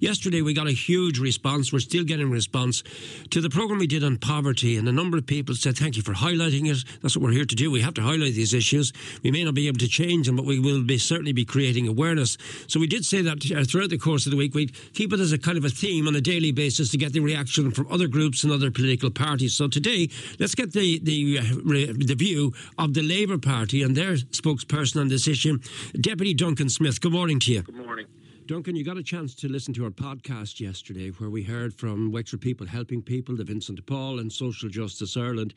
Yesterday, we got a huge response. We're still getting response to the program we did on poverty, and a number of people said, Thank you for highlighting it. That's what we're here to do. We have to highlight these issues. We may not be able to change them, but we will be certainly be creating awareness. So, we did say that uh, throughout the course of the week, we'd keep it as a kind of a theme on a daily basis to get the reaction from other groups and other political parties. So, today, let's get the, the, uh, the view of the Labour Party and their spokesperson on this issue, Deputy Duncan Smith. Good morning to you. Good morning. Duncan, you got a chance to listen to our podcast yesterday where we heard from Wexford People Helping People, the Vincent de Paul, and Social Justice Ireland.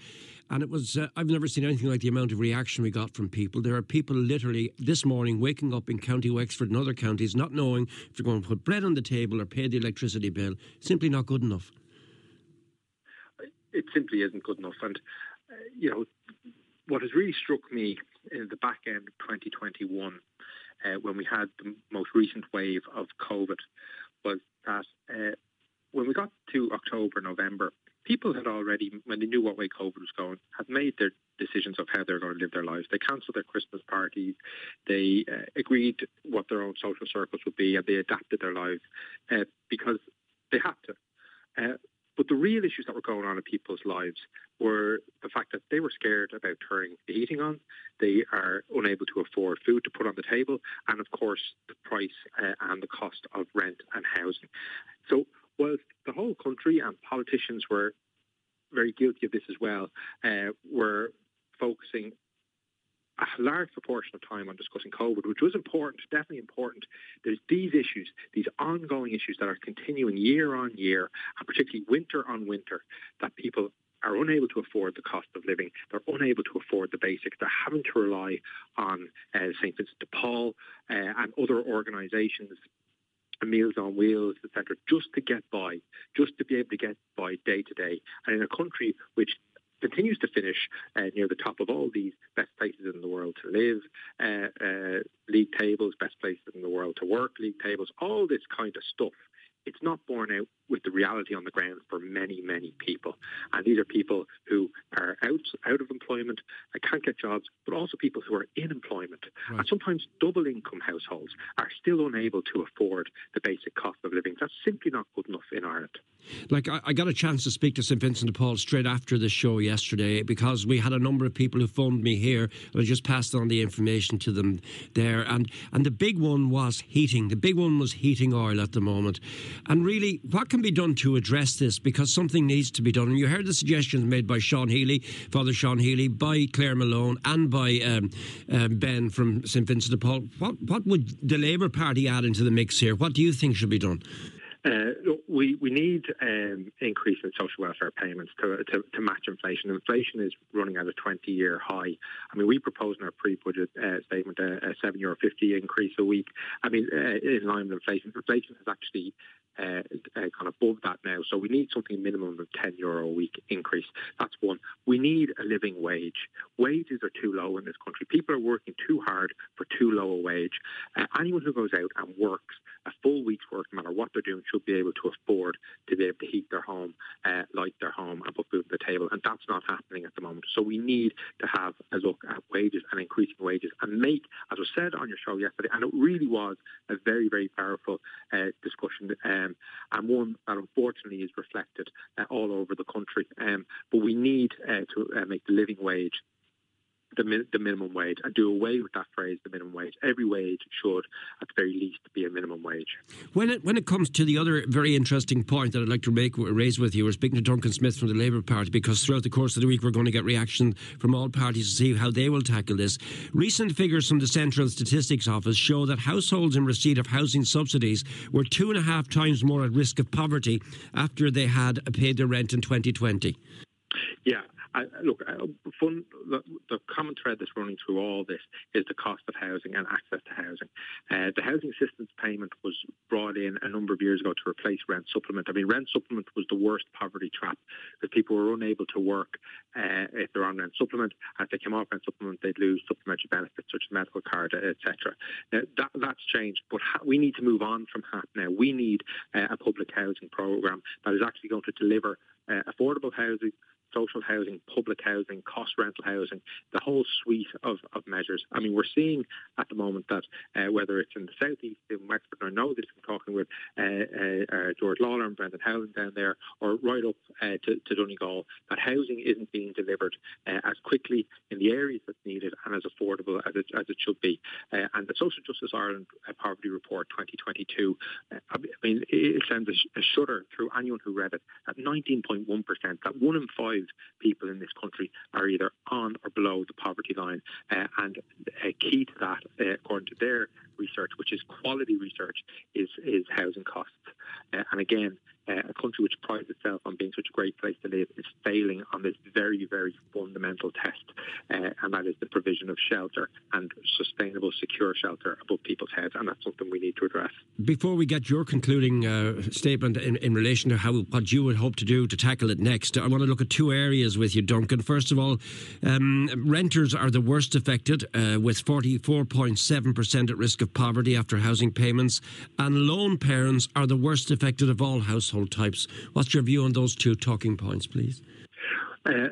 And it was, uh, I've never seen anything like the amount of reaction we got from people. There are people literally this morning waking up in County Wexford and other counties not knowing if they're going to put bread on the table or pay the electricity bill. Simply not good enough. It simply isn't good enough. And, uh, you know, what has really struck me in the back end of 2021 uh, when we had the most recent wave of COVID was that uh, when we got to October, November, people had already, when they knew what way COVID was going, had made their decisions of how they're going to live their lives. They cancelled their Christmas parties, they uh, agreed what their own social circles would be, and they adapted their lives uh, because they had to. Uh, but the real issues that were going on in people's lives were the fact that they were scared about turning the heating on. They are unable to afford food to put on the table, and of course, the price uh, and the cost of rent and housing. So, whilst the whole country and politicians were very guilty of this as well, uh, were focusing a large proportion of time on discussing COVID, which was important, definitely important. There's these issues, these ongoing issues that are continuing year on year, and particularly winter on winter, that people are unable to afford the cost of living. They're unable to afford the basics. They're having to rely on uh, St. Vincent de Paul uh, and other organisations Meals on Wheels, etc., just to get by, just to be able to get by day to day. And in a country which continues to finish uh, near the top of all these best places in the world to live, uh, uh, league tables, best places in the world to work, league tables, all this kind of stuff it's not borne out with the reality on the ground for many, many people. And these are people who are out out of employment I can't get jobs, but also people who are in employment. Right. And sometimes double income households are still unable to afford the basic cost of living. That's simply not good enough in Ireland. Like I, I got a chance to speak to St Vincent de Paul straight after the show yesterday because we had a number of people who phoned me here and I just passed on the information to them there. And and the big one was heating. The big one was heating oil at the moment. And really, what can be done to address this? Because something needs to be done. And you heard the suggestions made by Sean Healy, Father Sean Healy, by Claire Malone, and by um, um, Ben from St Vincent de Paul. What, what would the Labour Party add into the mix here? What do you think should be done? Uh, we we need um, increase in social welfare payments to, to, to, match inflation. Inflation is running at a 20-year high. I mean, we proposed in our pre-budget uh, statement a, a seven euro fifty increase a week. I mean, uh, in line with inflation. Inflation has actually uh, uh, kind of above that now. So we need something minimum of 10 euro a week increase. That's one. We need a living wage. Wages are too low in this country. People are working too hard for too low a wage. Uh, anyone who goes out and works a full week's work, no matter what they're doing, should be able to afford to be able to heat their home, uh, light their home, and put food on the table. And that's not happening at the moment. So we need to have a look at wages and increasing wages and make, as was said on your show yesterday, and it really was a very, very powerful uh, discussion um, and one that unfortunately is reflected uh, all over the country. Um, but we need uh, to uh, make the living wage the, min- the minimum wage and do away with that phrase, the minimum wage. Every wage should, at the very least, be a minimum wage. When it when it comes to the other very interesting point that I'd like to make raise with you, we're speaking to Duncan Smith from the Labour Party because throughout the course of the week we're going to get reaction from all parties to see how they will tackle this. Recent figures from the Central Statistics Office show that households in receipt of housing subsidies were two and a half times more at risk of poverty after they had paid their rent in 2020. Yeah, I, look, the, the, common thread that's running through all this is the cost of housing and access to housing. Uh, the housing assistance payment was brought in a number of years ago to replace rent supplement. I mean, rent supplement was the worst poverty trap because people were unable to work uh, if they're on rent supplement. As they came off rent supplement, they'd lose supplementary benefits such as medical card, etc. that, that's changed, but we need to move on from that now. We need uh, a public housing program that is actually going to deliver uh, affordable housing social housing, public housing, cost rental housing, the whole suite of, of measures. I mean, we're seeing at the moment that uh, whether it's in the southeast, in Wexford, I know this, I'm talking with uh, uh, uh, George Lawlor and Brendan Howlin down there, or right up uh, to, to, Donegal, that housing isn't being delivered uh, as quickly in the areas that's needed and as affordable as it, as it should be. and the Social Justice Ireland Poverty Report 2022, I mean, it sends a, a shudder through anyone who read it at 19.1%, that one in five people in this country are either on or below the poverty line. Uh, and a key to that, uh, according to their research, which is quality research, is, is housing costs. Uh, and again, uh, a country which prides itself on being such a great place to live is failing on this very, very fundamental test, uh, and that is the provision of shelter and sustainable, secure shelter above people's heads, and that's something we need to address. Before we get your concluding uh, statement in, in relation to how what you would hope to do to tackle it next, I want to look at two areas with you, Duncan. First of all, um, renters are the worst affected, uh, with 44.7% at risk of poverty after housing payments, and lone parents are the worst affected of all households household types. What's your view on those two talking points, please? Uh,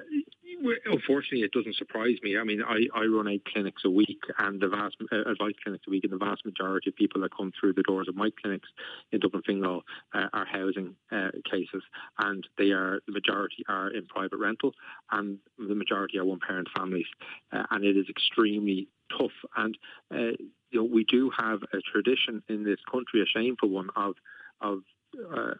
unfortunately, it doesn't surprise me. I mean, I, I run eight clinics a week, and the vast uh, advice clinics a week, and the vast majority of people that come through the doors of my clinics in Dublin Fingal uh, are housing uh, cases, and they are the majority are in private rental, and the majority are one-parent families, uh, and it is extremely tough. And uh, you know, we do have a tradition in this country, a shameful one, of of uh,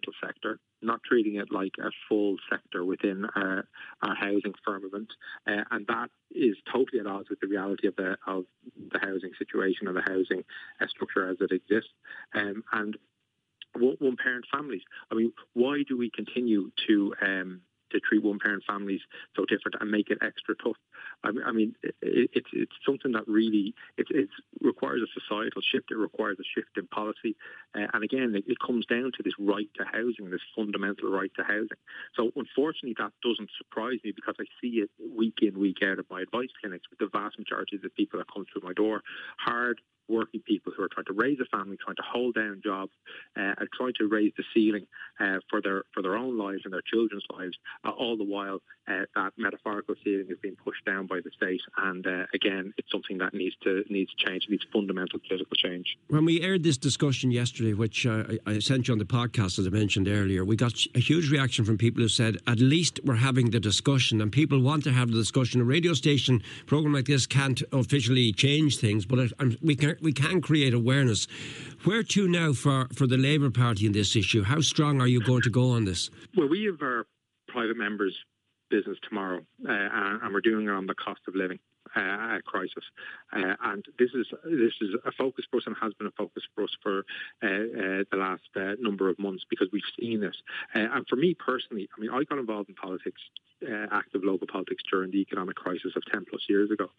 rental sector, not treating it like a full sector within our, housing firmament, uh, and that is totally at odds with the reality of the of the housing situation and the housing uh, structure as it exists. Um, and one parent families. I mean, why do we continue to um, to treat one parent families so different and make it extra tough. I mean, it, it's it's something that really it, it, requires a societal shift. It requires a shift in policy, uh, and again, it, it, comes down to this right to housing, this fundamental right to housing. So, unfortunately, that doesn't surprise me because I see it week in, week out at my advice clinics with the vast majority of the people that come through my door, hard working people who are trying to raise a family, trying to hold down jobs, uh, and trying to raise the ceiling uh, for their for their own lives and their children's lives, uh, all the while uh, that metaphorical ceiling is being pushed down by the state. And uh, again, it's something that needs to needs change, needs fundamental political change. When we aired this discussion yesterday, which uh, I sent you on the podcast as I mentioned earlier, we got a huge reaction from people who said, "At least we're having the discussion," and people want to have the discussion. A radio station program like this can't officially change things, but it, we can we can create awareness. Where to now for, for the Labour Party in this issue? How strong are you going to go on this? Well, we have our private members' business tomorrow, uh, and we're doing it on the cost of living. Uh, crisis, uh, and this is this is a focus for us and has been a focus for us for uh, uh the last uh, number of months because we've seen this. And for me personally, I mean, I got involved in politics, active local politics during the economic crisis of ten plus years ago,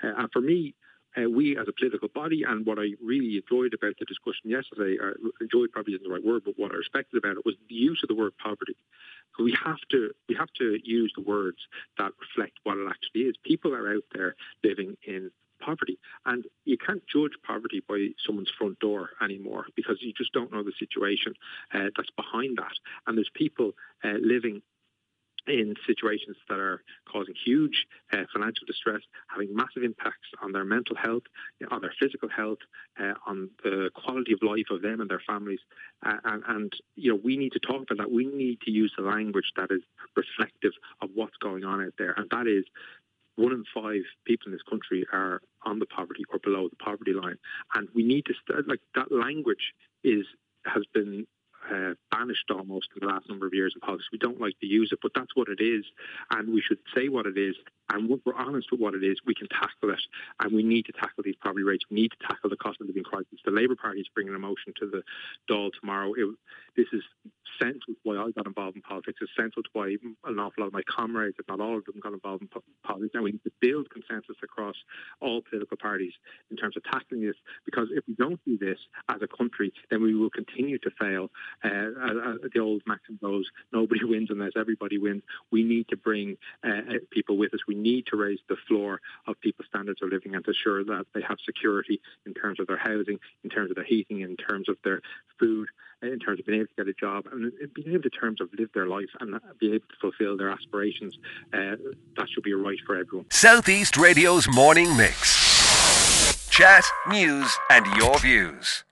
and for me, uh, we as a political body, and what I really enjoyed about the discussion yesterday, or enjoyed probably isn't the right word, but what I respected about it was the use of the word poverty. We have to we have to use the words that reflect what it actually is. People are out there living in poverty. And you can't judge poverty by someone's front door anymore because you just don't know the situation uh, that's behind that. And there's people uh, living in situations that are causing huge uh, financial distress, having massive impacts on their mental health, on their physical health, uh, on the quality of life of them and their families. Uh, and, and, you know, we need to talk about that. We need to use the language that is reflective of what's going on out there. And that is one in five people in this country are on the poverty or below the poverty line. And we need to start, like, that language is has been uh, banished almost in the last number of years in politics. We don't like to use it, but that's what it is, and we should say what it is. And we're honest with what it is, we can tackle it, and we need to tackle these poverty rates. We need to tackle the cost of living crisis. The Labour Party is bringing a motion to the Dáil tomorrow. It, this is central to why I got involved in politics. It's central to why an awful lot of my comrades, if not all of them, got involved in politics. Now we need to build consensus across all political parties in terms of tackling this, because if we don't do this as a country, then we will continue to fail. Uh, uh, the old maxim goes, nobody wins unless everybody wins. We need to bring uh, people with us. We need to raise the floor of people's standards of living and to ensure that they have security in terms of their housing, in terms of their heating, in terms of their food, in terms of being able to get a job, and being able to terms of live their life and be able to fulfil their aspirations. Uh, that should be a right for everyone. Southeast Radio's morning mix. Chat, news, and your views.